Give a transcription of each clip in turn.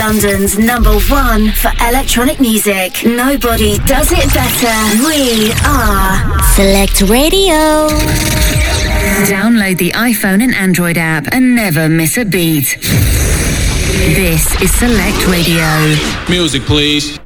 London's number one for electronic music. Nobody does it better. We are Select Radio. Download the iPhone and Android app and never miss a beat. This is Select Radio. Music, please.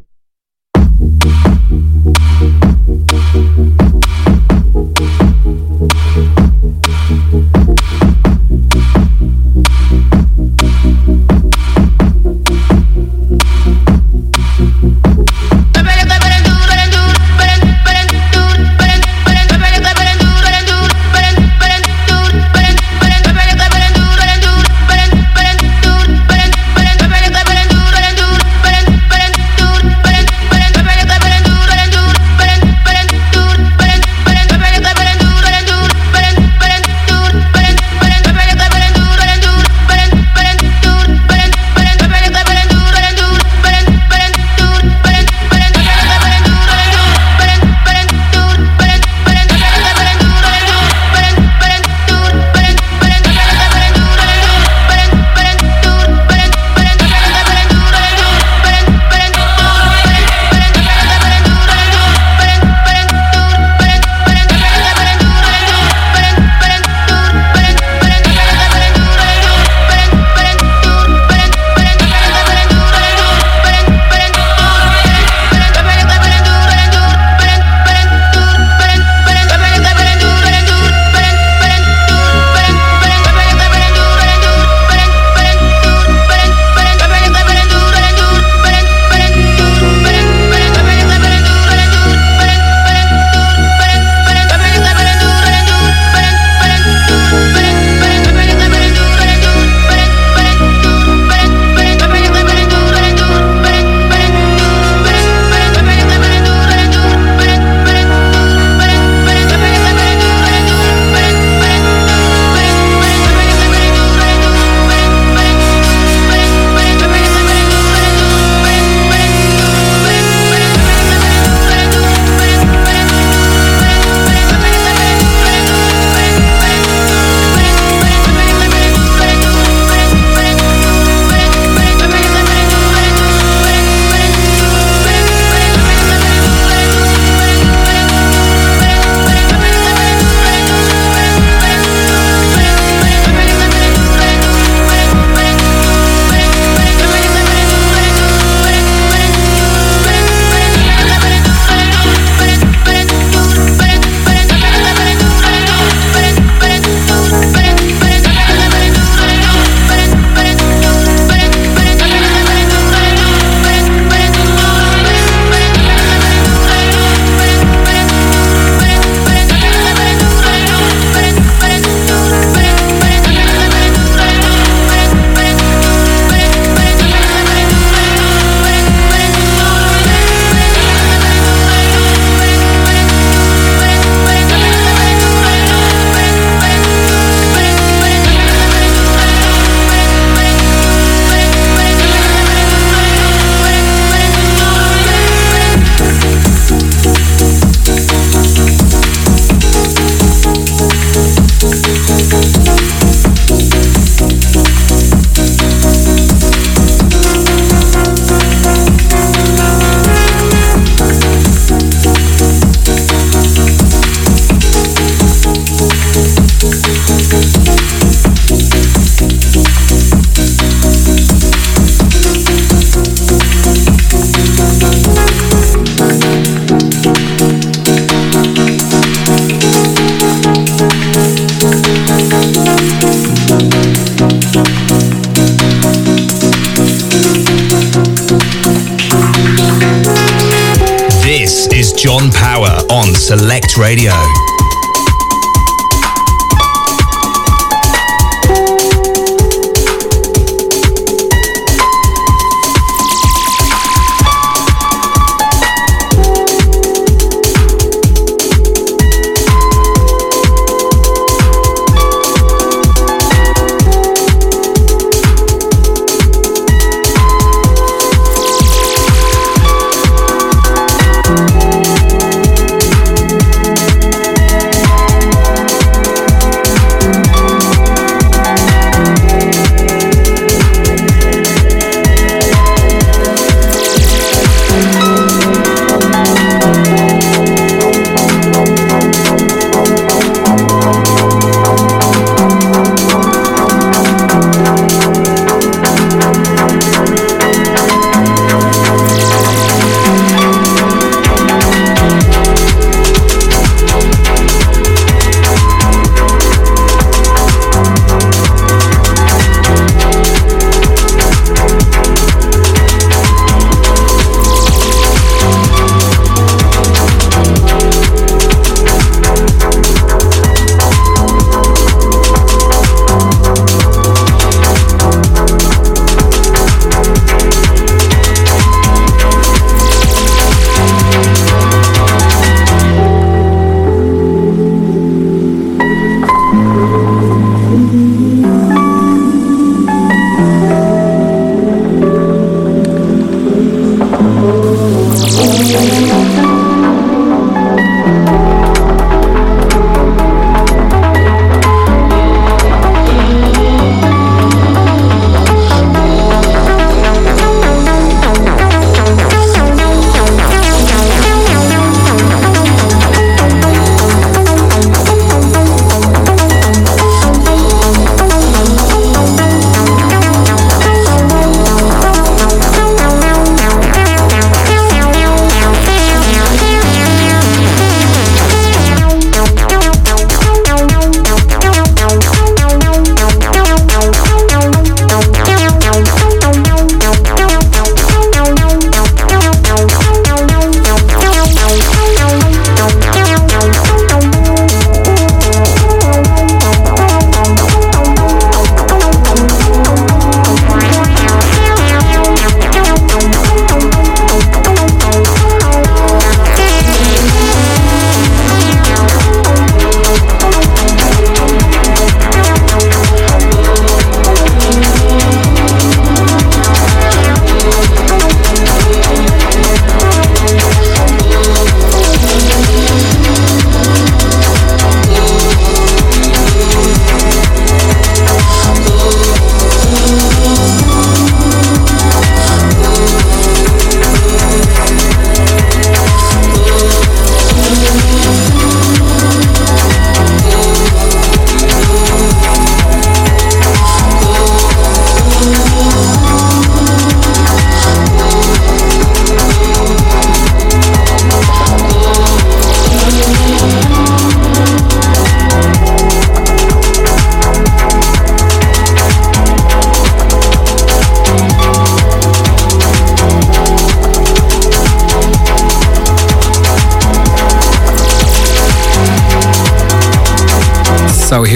Select Radio.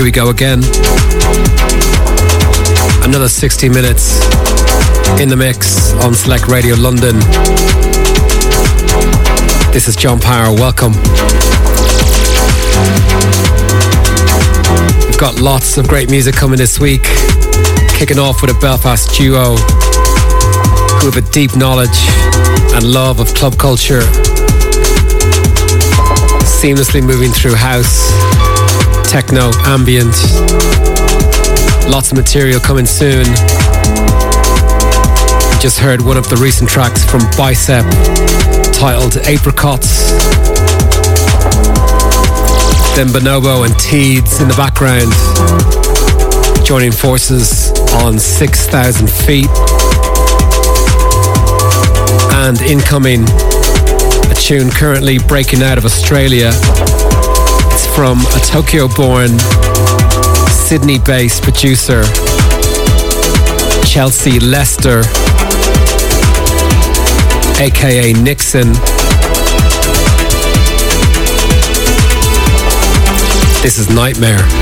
We go again. Another 60 minutes in the mix on Select Radio London. This is John Power. Welcome. We've got lots of great music coming this week. Kicking off with a Belfast duo who have a deep knowledge and love of club culture. Seamlessly moving through house, techno, ambient. Lots of material coming soon. Just heard one of the recent tracks from Bicep titled Apricots. Then Bonobo and Teeds in the background, joining forces on 6,000 feet. And incoming, a tune currently breaking out of Australia. From a Tokyo born, Sydney based producer, Chelsea Lester aka Nixon. This is Nightmare.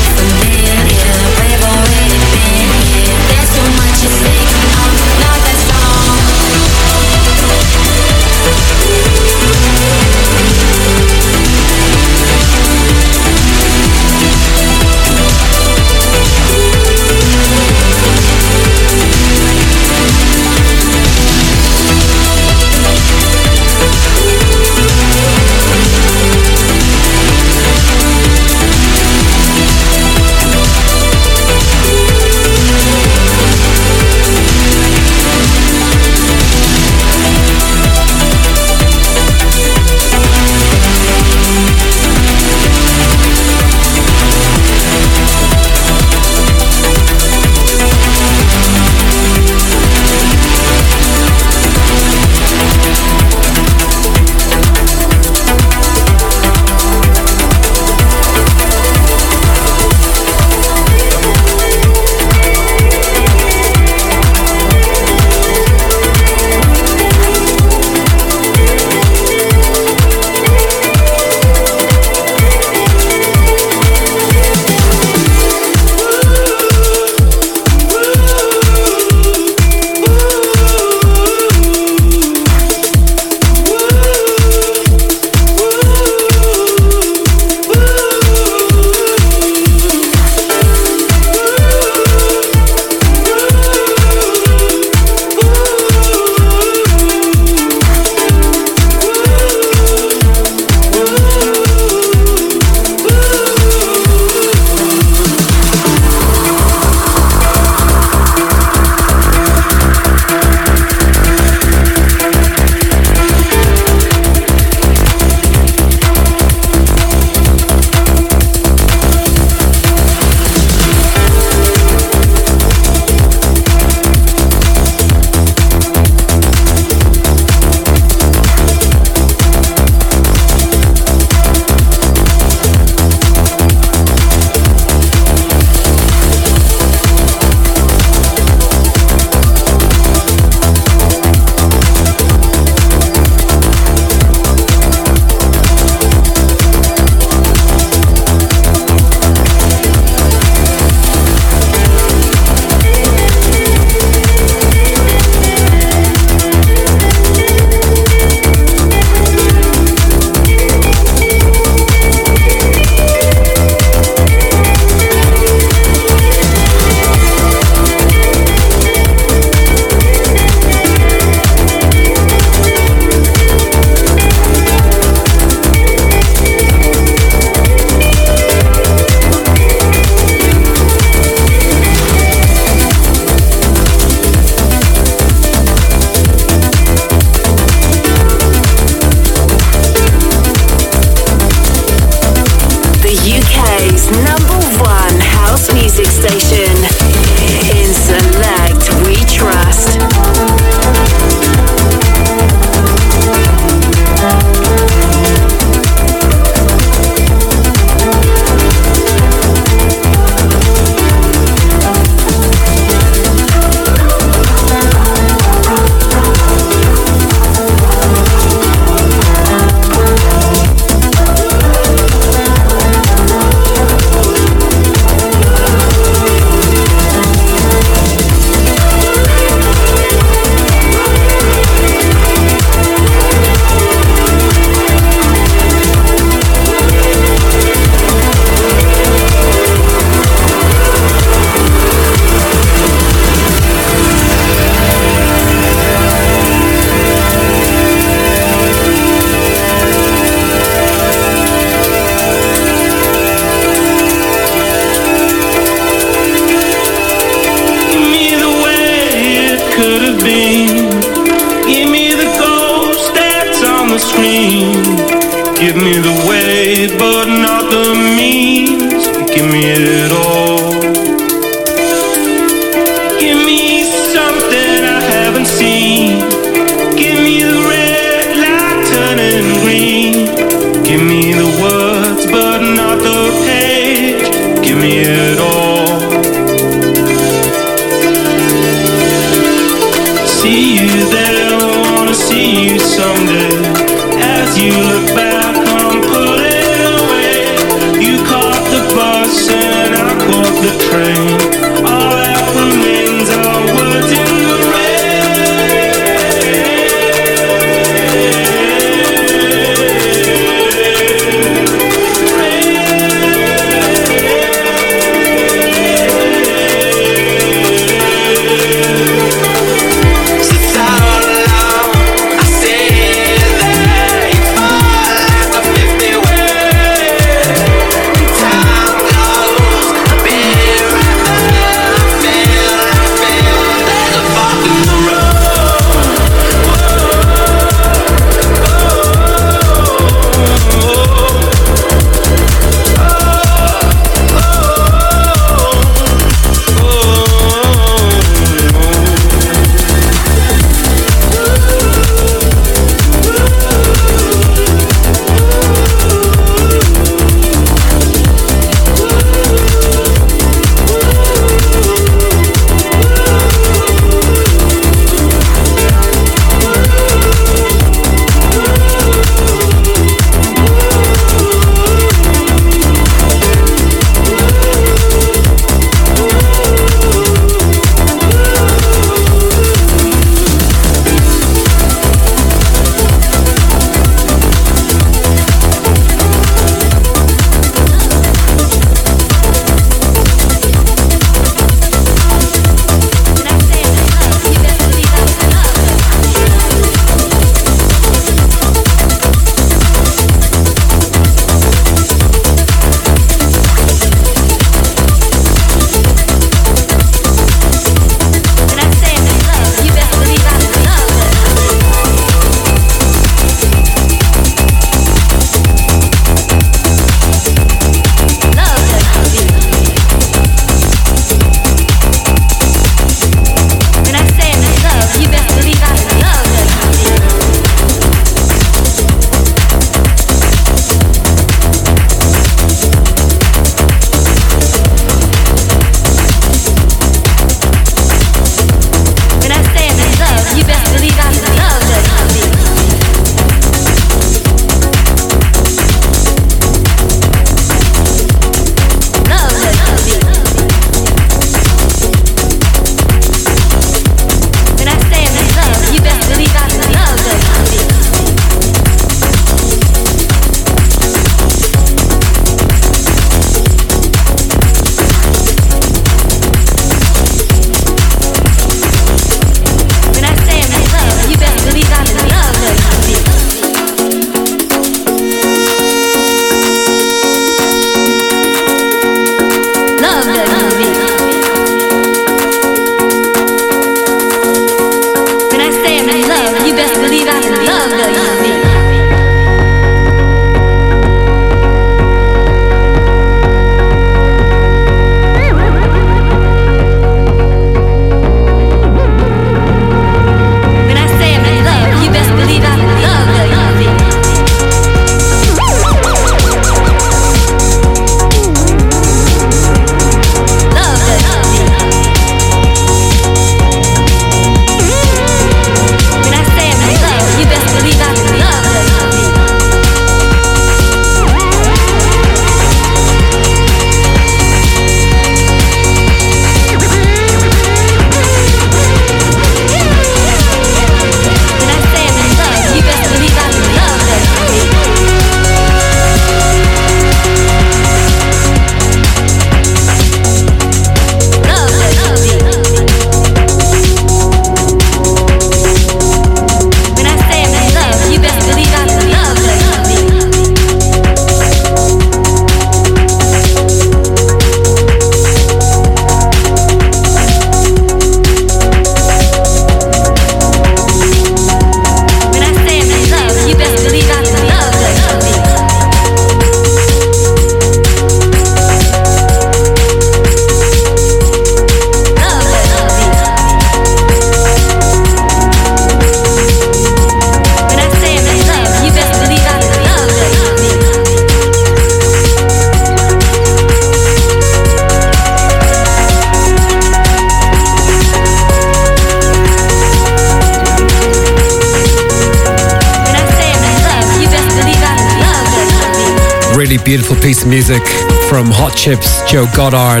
Beautiful piece of music from Hot Chips Joe Goddard.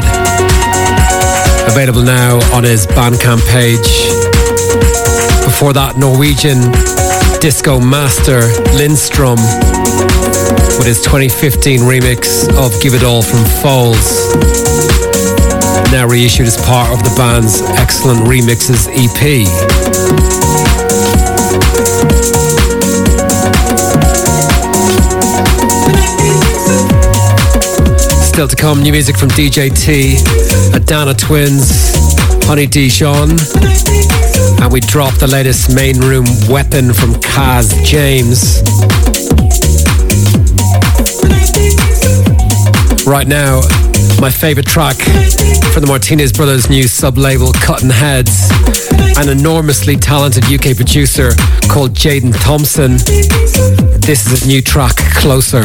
Available now on his Bandcamp page. Before that, Norwegian disco master Lindstrom with his 2015 remix of Give It All from Foals. Now reissued as part of the band's Excellent Remixes EP. Still to come, new music from DJ T, Adana Twins, Honey Dijon, and we drop the latest main room weapon from Kaz James. Right now, my favorite track from the Martinez Brothers' new sub-label Cutting Heads, an enormously talented UK producer called Jaden Thompson. This is his new track, Closer.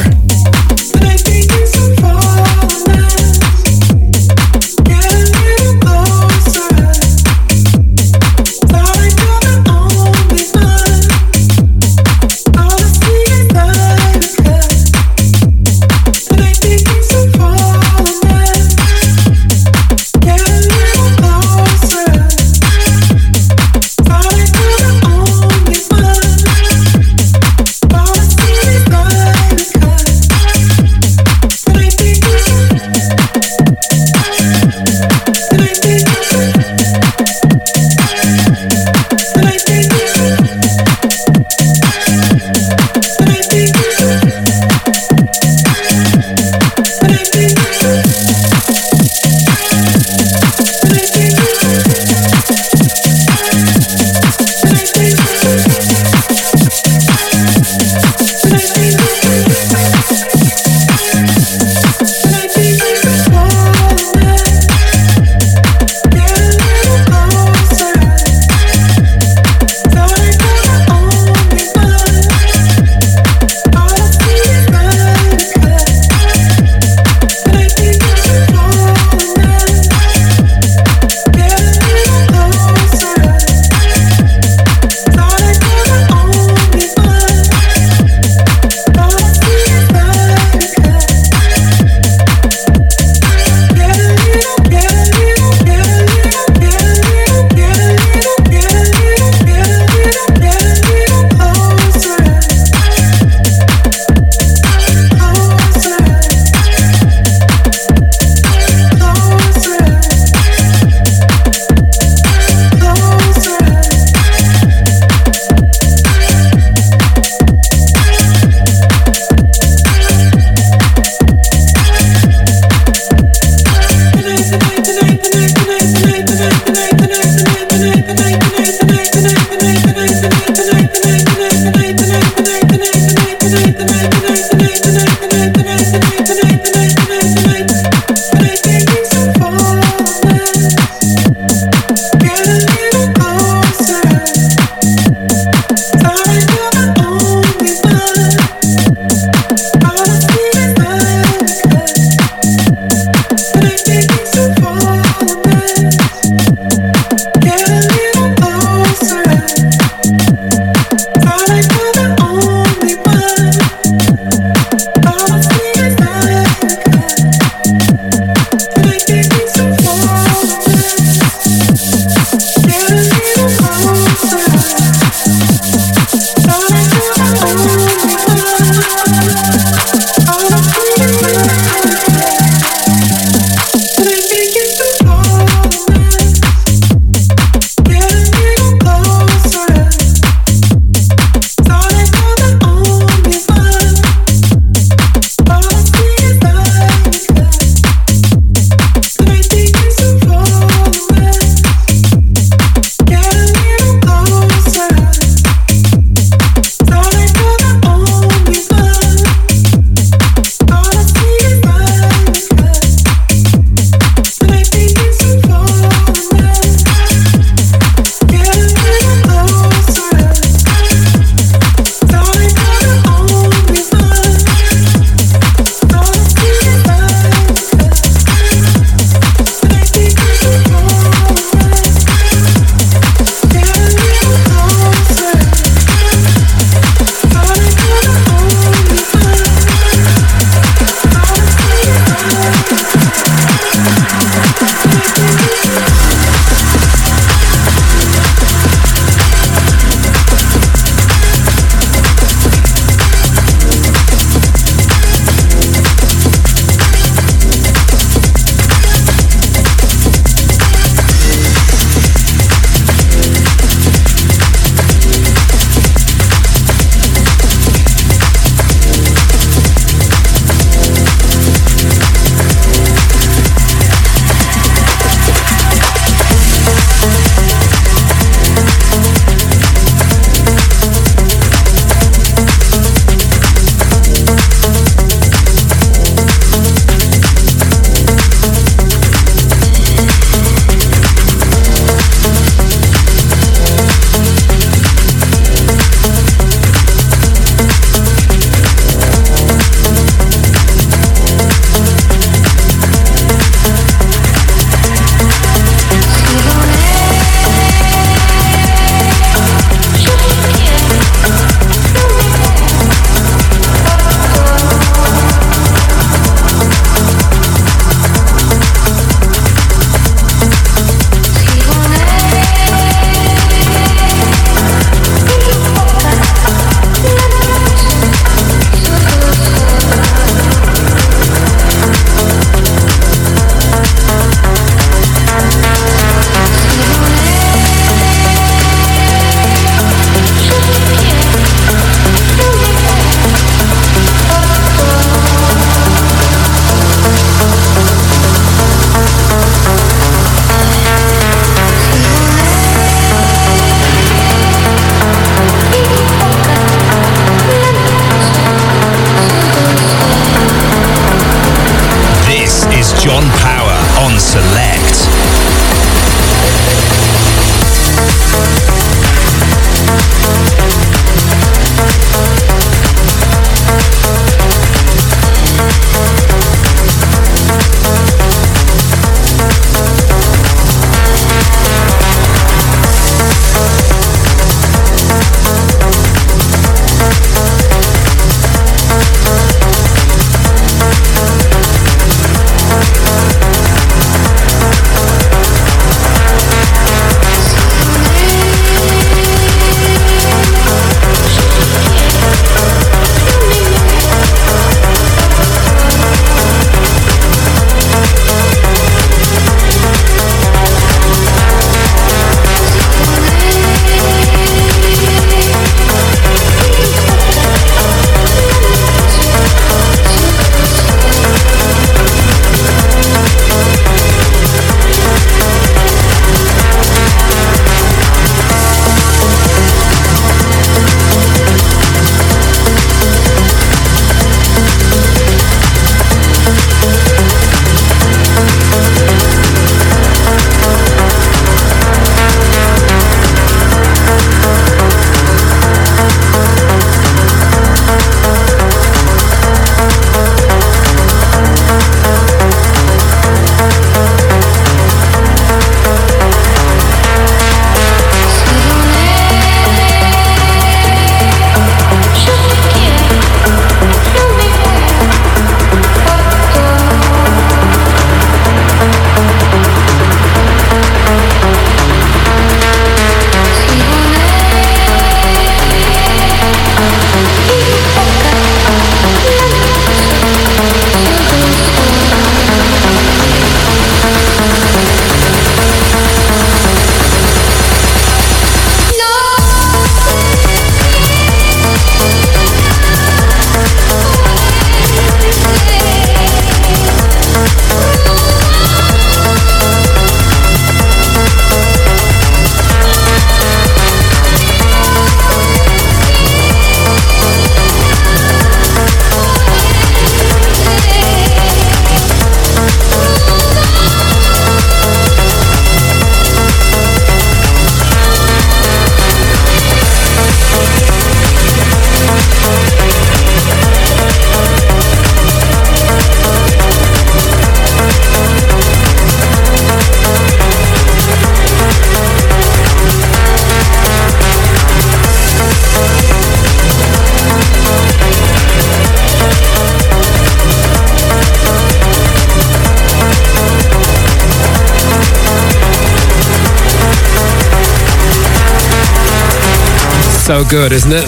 So good, isn't it?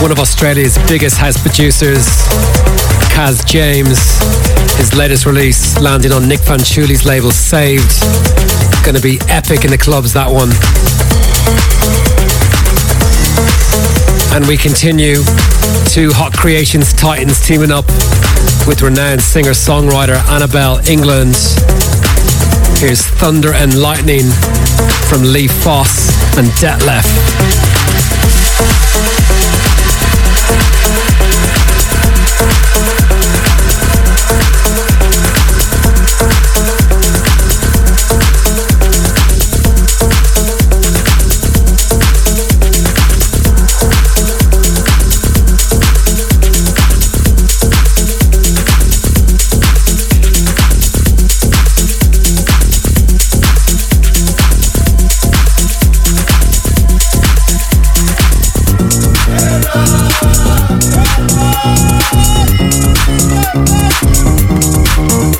One of Australia's biggest house producers, Kaz James. His latest release landing on Nick Fanciulli's label Saved. Gonna be epic in the clubs, that one. And we continue. Two Hot Creations Titans teaming up with renowned singer-songwriter Anabel Englund. Here's Thunder and Lightning from Lee Foss and Detlef.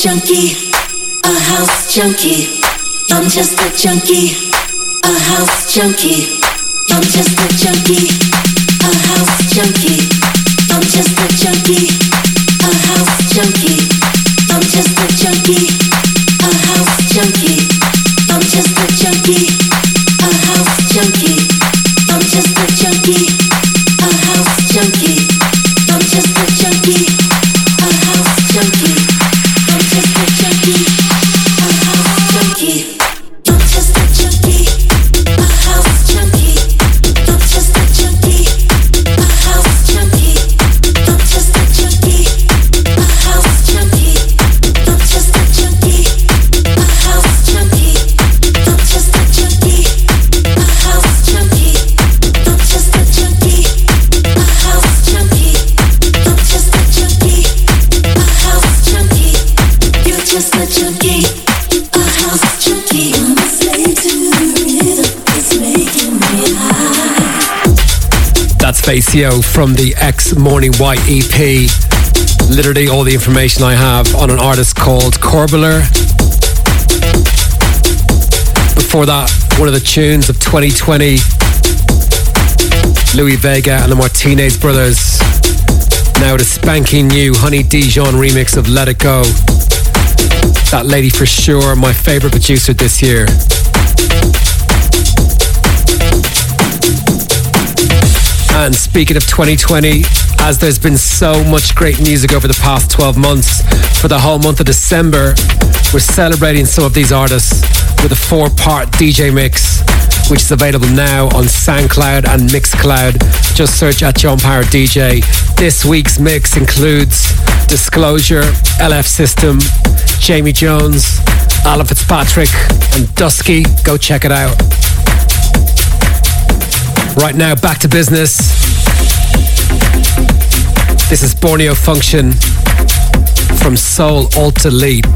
junkie, a house junkie. I'm just a junkie, a house junkie. I'm just a junkie, a house junkie. I'm just a junkie, a house junkie. I'm just a junkie, a house junkie. I'm just a junkie, That's from the X Morning White EP. Literally all the information I have on an artist called Corbular. Before that, one of the tunes of 2020, Louie Vega and the Martinez Brothers. Now the spanking new Honey Dijon remix of Let It Go. That lady for sure, my favorite producer this year. And speaking of 2020, as there's been so much great music over the past 12 months, for the whole month of December, we're celebrating some of these artists with a four part DJ mix, which is available now on SoundCloud and Mixcloud. Just search at John Power DJ. This week's mix includes Disclosure, LF System, Jamie Jones, Alan Fitzpatrick, and Dusky. Go check it out. Right now, back to business. This is Borneo Function from Soul Alta Lead.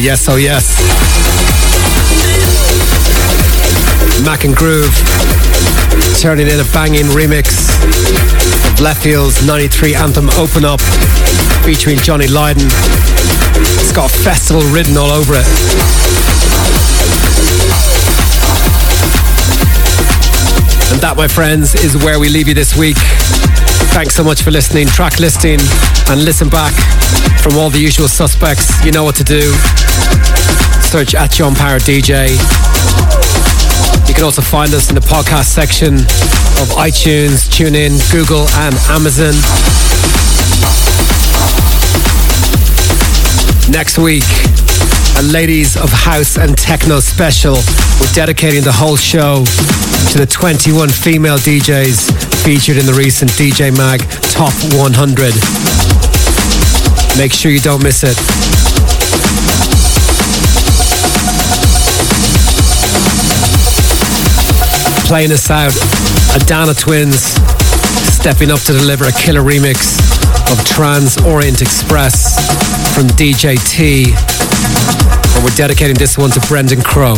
Yes, oh, yes. Mac and Groove turning in a banging remix of Leftfield's 93 anthem Open Up featuring Johnny Lydon. It's got festival written all over it. And that, my friends, is where we leave you this week. Thanks so much for listening. Track listing and listen back from all the usual suspects. You know what to do. Search at John Power DJ. You can also find us in the podcast section of iTunes, TuneIn, Google, and Amazon. Next week, a Ladies of House and Techno special. We're dedicating the whole show to the 21 female DJs featured in the recent DJ Mag Top 100. Make sure you don't miss it. Playing us out, Adana Twins stepping up to deliver a killer remix of Trans Orient Express from DJ T. And we're dedicating this one to Brendan Crow.